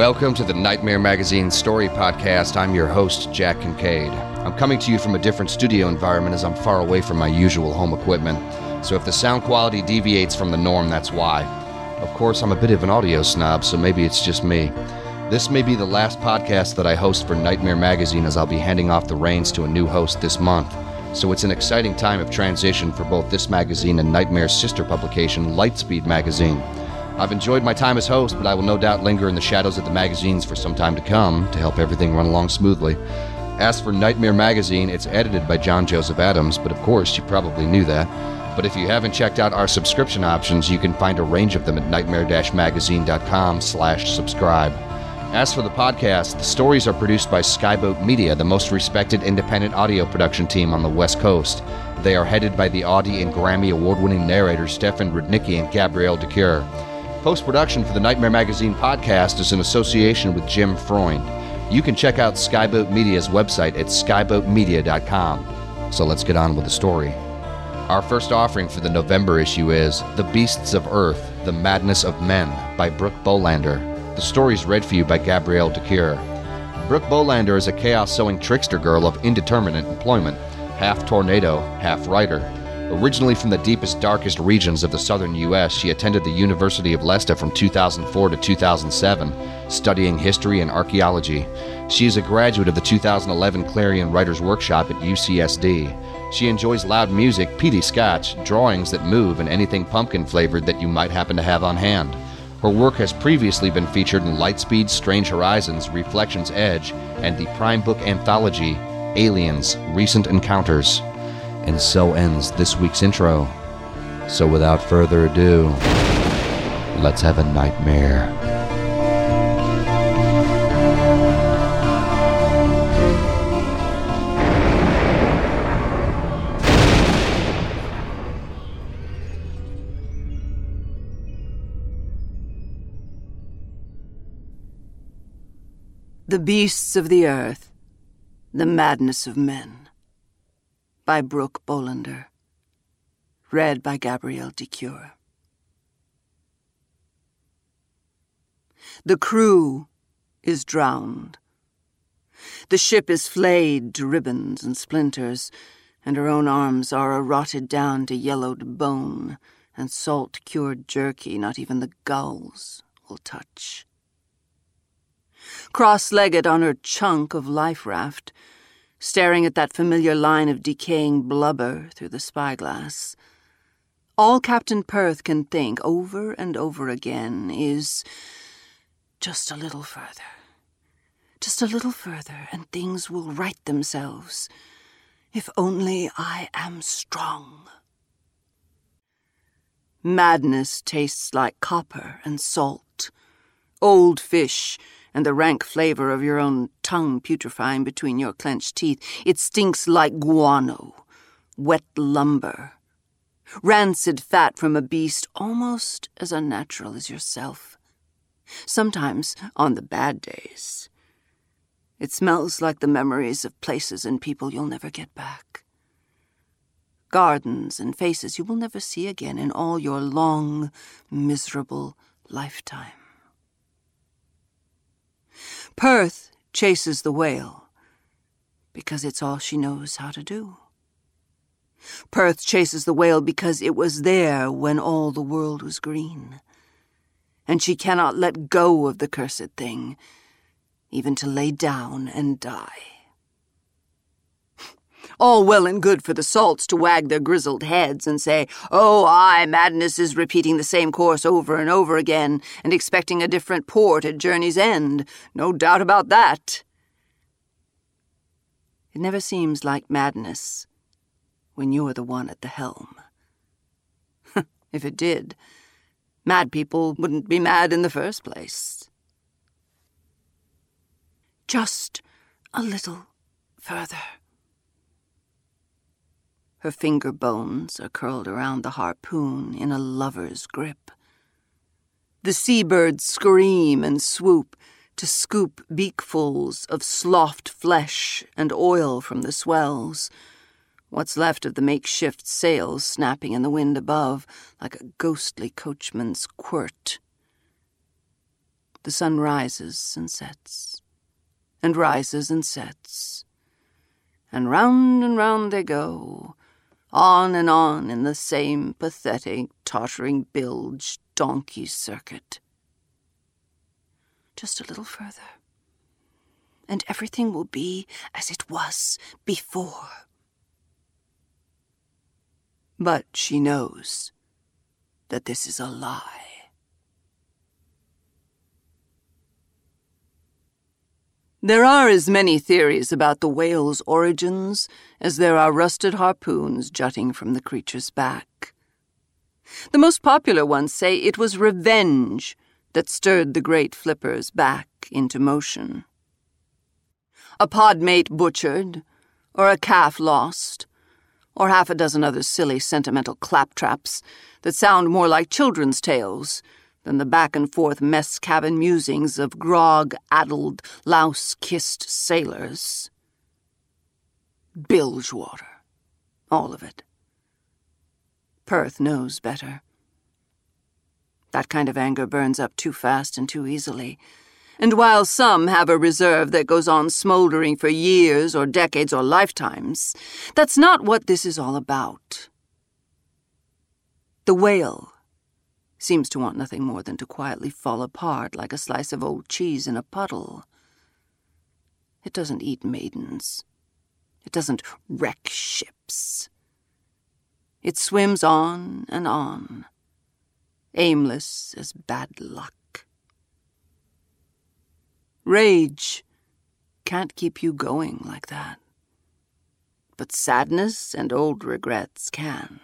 Welcome to the Nightmare Magazine Story Podcast. I'm your host, Jack Kincaid. I'm coming to you from a different studio environment as I'm far away from my usual home equipment. So if the sound quality deviates from the norm, that's why. Of course, I'm a bit of an audio snob, so maybe it's just me. This may be the last podcast that I host for Nightmare Magazine as I'll be handing off the reins to a new host this month. So it's an exciting time of transition for both this magazine and Nightmare's sister publication, Lightspeed Magazine. I've enjoyed my time as host, but I will no doubt linger in the shadows of the magazines for some time to come to help everything run along smoothly. As for Nightmare Magazine, it's edited by John Joseph Adams, but of course you probably knew that. But if you haven't checked out our subscription options, you can find a range of them at nightmare-magazine.com slash subscribe. As for the podcast, the stories are produced by Skyboat Media, the most respected independent audio production team on the West Coast. They are headed by the Audie and Grammy award-winning narrators Stefan Rudnicki and Gabrielle de Cuir. Post production for the Nightmare Magazine podcast is in association with Jim Freund. You can check out Skyboat Media's website at skyboatmedia.com. So let's get on with the story. Our first offering for the November issue is The Beasts of Earth The Madness of Men by Brooke Bolander. The story is read for you by Gabrielle de Cuir. Brooke Bolander is a chaos sowing trickster girl of indeterminate employment, half tornado, half writer. Originally from the deepest, darkest regions of the southern U.S., she attended the University of Leicester from 2004 to 2007, studying history and archaeology. She is a graduate of the 2011 Clarion Writers Workshop at UCSD. She enjoys loud music, peaty scotch, drawings that move, and anything pumpkin flavored that you might happen to have on hand. Her work has previously been featured in Lightspeed, Strange Horizons, Reflections Edge, and the Prime Book anthology, Aliens Recent Encounters. And so ends this week's intro. So without further ado, let's have a nightmare. The Beasts of the Earth The Madness of Men by Brooke Bolander. Read by Gabrielle de Cuir. The crew is drowned. The ship is flayed to ribbons and splinters, and her own arms are rotted down to yellowed bone and salt cured jerky not even the gulls will touch. Cross legged on her chunk of life raft, staring at that familiar line of decaying blubber through the spyglass. All Captain Perth can think over and over again is just a little further. Just a little further, and things will right themselves. If only I am strong. Madness tastes like copper and salt, old fish and the rank flavor of your own tongue putrefying between your clenched teeth. It stinks like guano. wet lumber, rancid fat from a beast almost as unnatural as yourself. Sometimes, on the bad days, it smells like the memories of places and people you'll never get back. Gardens and faces you will never see again in all your long, miserable lifetime. Perth chases the whale because it's all she knows how to do. Perth chases the whale because it was there when all the world was green. And she cannot let go of the cursed thing, even to lay down and die. All well and good for the salts to wag their grizzled heads and say, Oh, aye, madness is repeating the same course over and over again and expecting a different port at journey's end. No doubt about that. It never seems like madness when you're the one at the helm. if it did, mad people wouldn't be mad in the first place. Just a little further. Her finger bones are curled around the harpoon in a lover's grip. The seabirds scream and swoop to scoop beakfuls of sloughed flesh and oil from the swells. What's left of the makeshift sails snapping in the wind above like a ghostly coachman's quirt. The sun rises and sets, and rises and sets, and round and round they go, on and on in the same pathetic, tottering bilge donkey circuit. Just a little further, and everything will be as it was before. But she knows that this is a lie. There are as many theories about the whale's origins as there are rusted harpoons jutting from the creature's back. The most popular ones say it was revenge that stirred the great flippers back into motion. A podmate butchered, or a calf lost, or half a dozen other silly sentimental claptraps that sound more like children's tales than the back and forth mess cabin musings of grog addled, louse kissed sailors. Bilgewater. All of it. Perth knows better. That kind of anger burns up too fast and too easily. And while some have a reserve that goes on smoldering for years or decades or lifetimes, that's not what this is all about. The whale seems to want nothing more than to quietly fall apart like a slice of old cheese in a puddle. It doesn't eat maidens. It doesn't wreck ships. It swims on and on, aimless as bad luck. Rage can't keep you going like that. But sadness and old regrets can.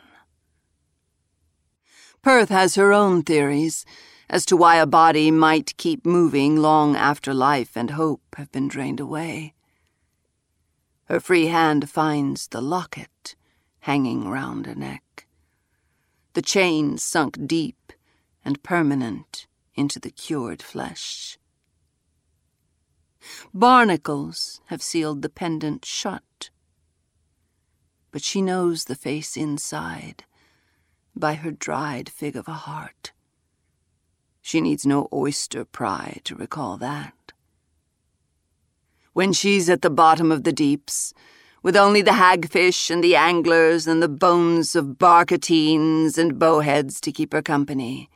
Perth has her own theories as to why a body might keep moving long after life and hope have been drained away. Her free hand finds the locket hanging round her neck, the chain sunk deep and permanent into the cured flesh. Barnacles have sealed the pendant shut, but she knows the face inside by her dried fig of a heart. She needs no oyster pry to recall that. When she's at the bottom of the deeps, with only the hagfish and the anglers and the bones of barquentines and bowheads to keep her company,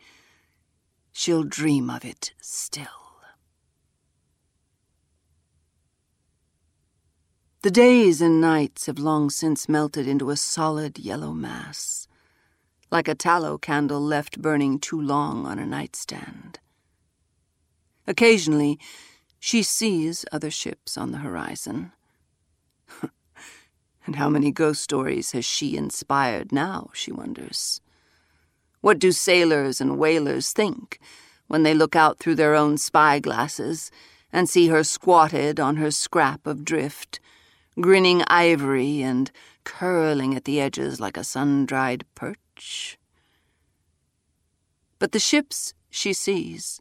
she'll dream of it still. The days and nights have long since melted into a solid yellow mass like a tallow candle left burning too long on a nightstand. Occasionally, she sees other ships on the horizon. and how many ghost stories has she inspired now, she wonders. What do sailors and whalers think when they look out through their own spyglasses and see her squatted on her scrap of drift, grinning ivory and curling at the edges like a sun dried perch. But the ships she sees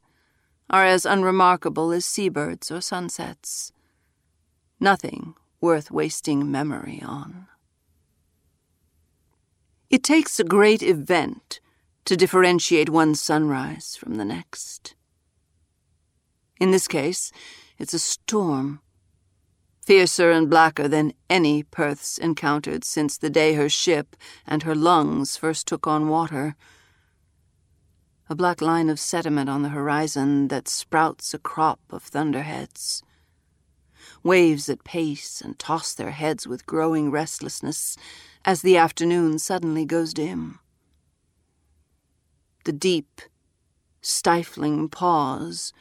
are as unremarkable as seabirds or sunsets. Nothing worth wasting memory on. It takes a great event to differentiate one sunrise from the next. In this case, it's a storm, fiercer and blacker than any Perth's encountered since the day her ship and her lungs first took on water. A black line of sediment on the horizon that sprouts a crop of thunderheads. Waves that pace and toss their heads with growing restlessness as the afternoon suddenly goes dim. The deep, stifling pause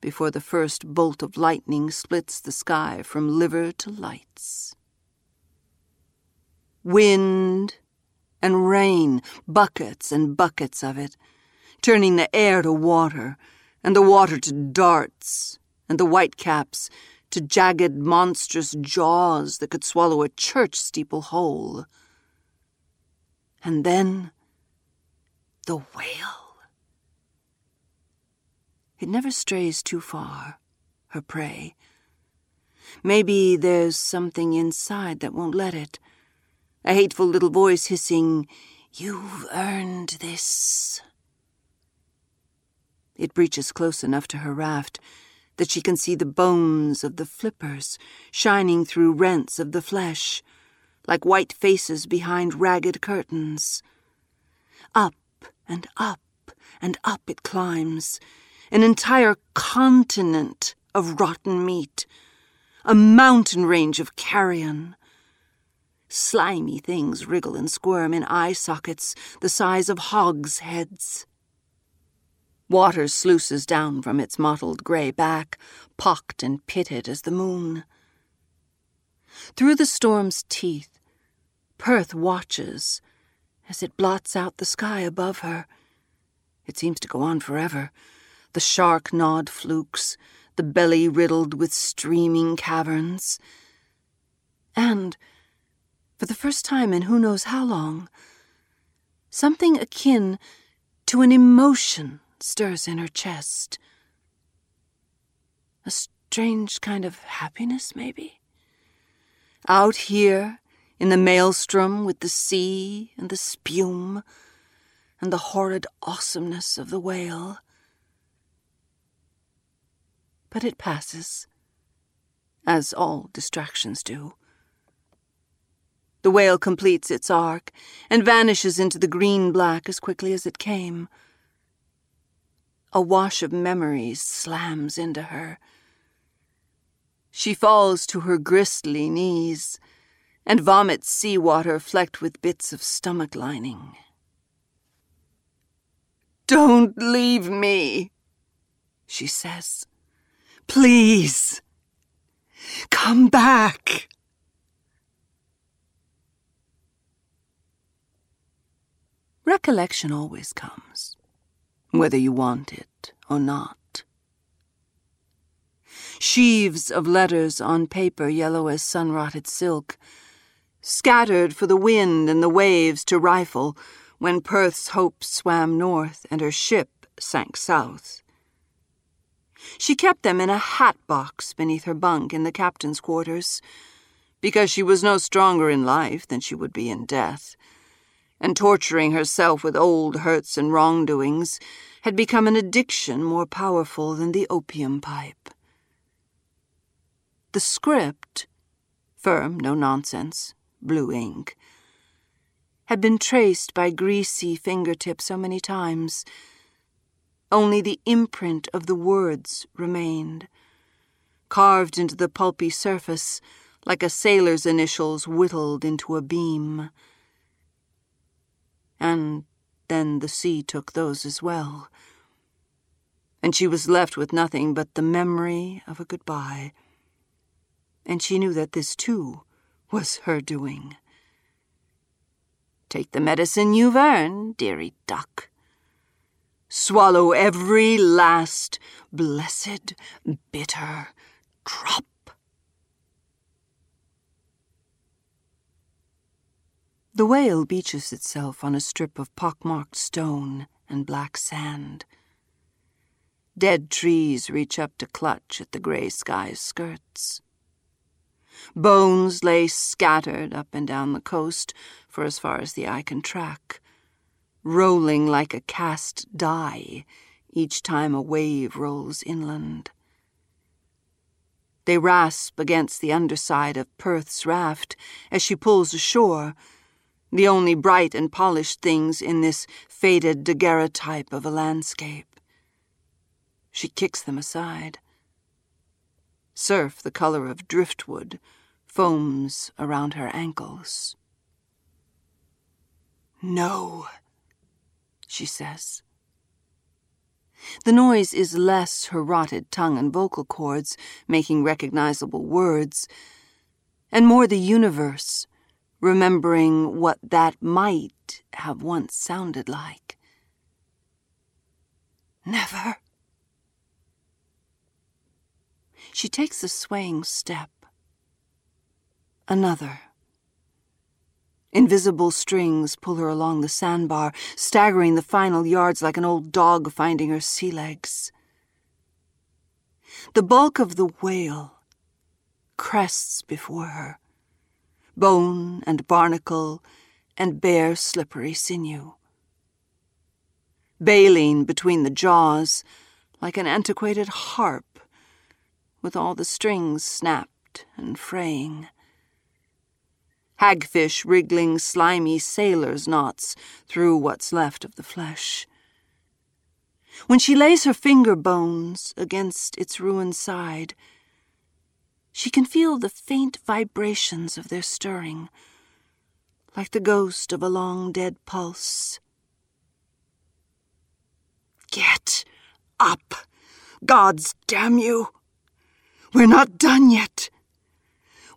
before the first bolt of lightning splits the sky from liver to lights. Wind and rain, buckets and buckets of it, turning the air to water, and the water to darts, and the whitecaps to jagged, monstrous jaws that could swallow a church steeple whole. And then the whale. It never strays too far, her prey. Maybe there's something inside that won't let it. A hateful little voice hissing, You've earned this. It breaches close enough to her raft that she can see the bones of the flippers shining through rents of the flesh, like white faces behind ragged curtains. Up and up and up it climbs, an entire continent of rotten meat, a mountain range of carrion. Slimy things wriggle and squirm in eye sockets the size of hogs' heads. Water sluices down from its mottled grey back, pocked and pitted as the moon. Through the storm's teeth, Perth watches as it blots out the sky above her. It seems to go on forever. The shark gnawed flukes, the belly riddled with streaming caverns. And, for the first time in who knows how long, something akin to an emotion stirs in her chest. A strange kind of happiness, maybe? Out here, in the maelstrom with the sea and the spume and the horrid awesomeness of the whale. But it passes, as all distractions do. The whale completes its arc and vanishes into the green black as quickly as it came. A wash of memories slams into her. She falls to her gristly knees and vomits seawater flecked with bits of stomach lining. Don't leave me, she says. Please, come back. Recollection always comes whether you want it or not. Sheaves of letters on paper yellow as sun rotted silk, scattered for the wind and the waves to rifle when Perth's hopes swam north and her ship sank south. She kept them in a hat box beneath her bunk in the captain's quarters, because she was no stronger in life than she would be in death and torturing herself with old hurts and wrongdoings had become an addiction more powerful than the opium pipe. The script, firm, no nonsense, blue ink, had been traced by greasy fingertips so many times. Only the imprint of the words remained, carved into the pulpy surface like a sailor's initials whittled into a beam and then the sea took those as well. And she was left with nothing but the memory of a goodbye. And she knew that this, too, was her doing. Take the medicine you've earned, dearie duck. Swallow every last blessed, bitter drop. The whale beaches itself on a strip of pockmarked stone and black sand. Dead trees reach up to clutch at the gray sky's skirts. Bones lay scattered up and down the coast for as far as the eye can track, rolling like a cast die each time a wave rolls inland. They rasp against the underside of Perth's raft as she pulls ashore, the only bright and polished things in this faded daguerreotype of a landscape. She kicks them aside. Surf the color of driftwood foams around her ankles. No, she says. The noise is less her rotted tongue and vocal cords making recognizable words, and more the universe remembering what that might have once sounded like. Never. She takes a swaying step. Another. Invisible strings pull her along the sandbar, staggering the final yards like an old dog finding her sea legs. The bulk of the whale crests before her bone and barnacle and bare, slippery sinew. Baleen between the jaws like an antiquated harp with all the strings snapped and fraying hagfish wriggling slimy sailor's knots through what's left of the flesh. When she lays her finger bones against its ruined side, she can feel the faint vibrations of their stirring, like the ghost of a long dead pulse. Get up! Gods damn you! We're not done yet!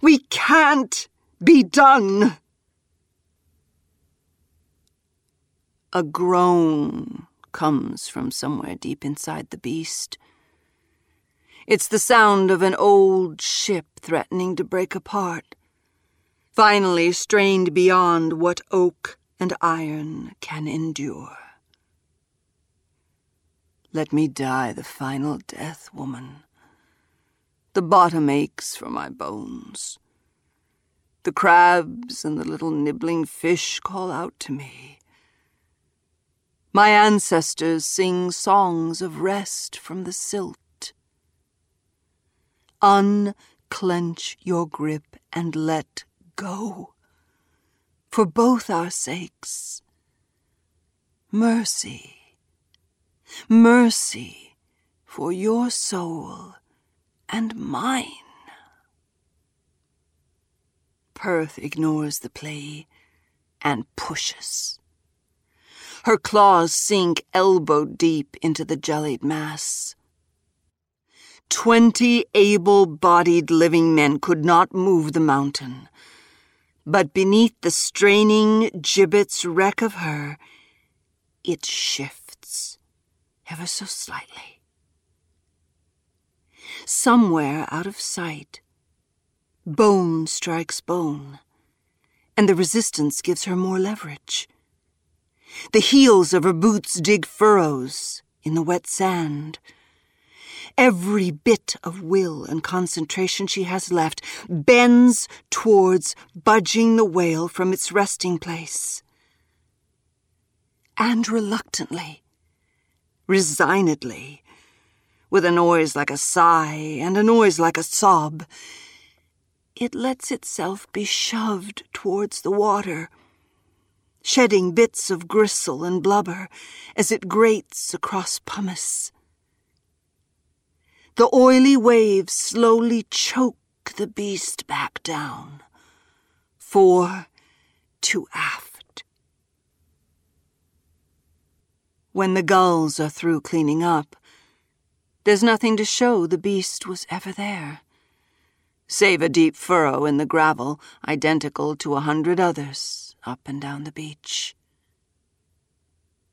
We can't! Be done. A groan comes from somewhere deep inside the beast. It's the sound of an old ship threatening to break apart, finally strained beyond what oak and iron can endure. Let me die the final death, woman. The bottom aches for my bones. The crabs and the little nibbling fish call out to me. My ancestors sing songs of rest from the silt. Unclench your grip and let go. For both our sakes. Mercy. Mercy for your soul and mine. Perth ignores the plea and pushes. Her claws sink elbow deep into the jellied mass. Twenty able bodied living men could not move the mountain. But beneath the straining gibbet's wreck of her, it shifts ever so slightly. Somewhere out of sight, Bone strikes bone, and the resistance gives her more leverage. The heels of her boots dig furrows in the wet sand. Every bit of will and concentration she has left bends towards budging the whale from its resting place. And reluctantly, resignedly, with a noise like a sigh and a noise like a sob, it lets itself be shoved towards the water, shedding bits of gristle and blubber as it grates across pumice. The oily waves slowly choke the beast back down, fore to aft. When the gulls are through cleaning up, there's nothing to show the beast was ever there save a deep furrow in the gravel identical to a hundred others up and down the beach.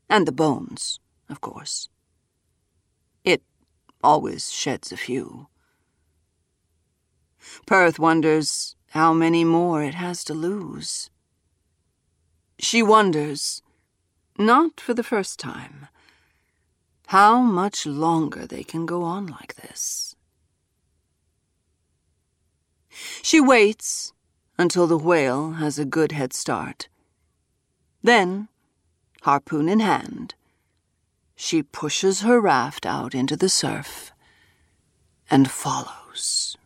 And the bones, of course. It always sheds a few. Perth wonders how many more it has to lose. She wonders, not for the first time, how much longer they can go on like this. She waits until the whale has a good head start. Then, harpoon in hand, she pushes her raft out into the surf and follows.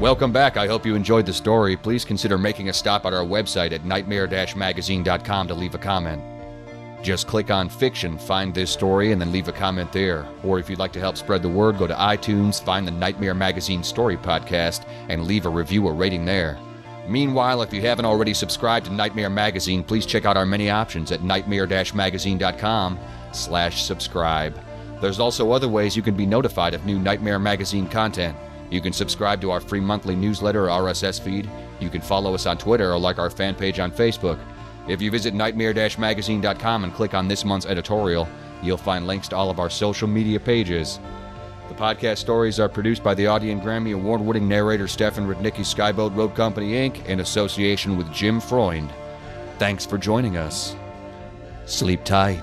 Welcome back. I hope you enjoyed the story. Please consider making a stop at our website at nightmare-magazine.com to leave a comment. Just click on fiction, find this story, and then leave a comment there. Or if you'd like to help spread the word, go to iTunes, find the Nightmare Magazine Story Podcast, and leave a review or rating there. Meanwhile, if you haven't already subscribed to Nightmare Magazine, please check out our many options at nightmare-magazine.com slash subscribe. There's also other ways you can be notified of new Nightmare Magazine content. You can subscribe to our free monthly newsletter or RSS feed. You can follow us on Twitter or like our fan page on Facebook. If you visit nightmare-magazine.com and click on this month's editorial, you'll find links to all of our social media pages. The podcast stories are produced by the Audie and Grammy Award winning narrator Stefan Rudnicki Skyboat Road Company Inc. in association with Jim Freund. Thanks for joining us. Sleep tight.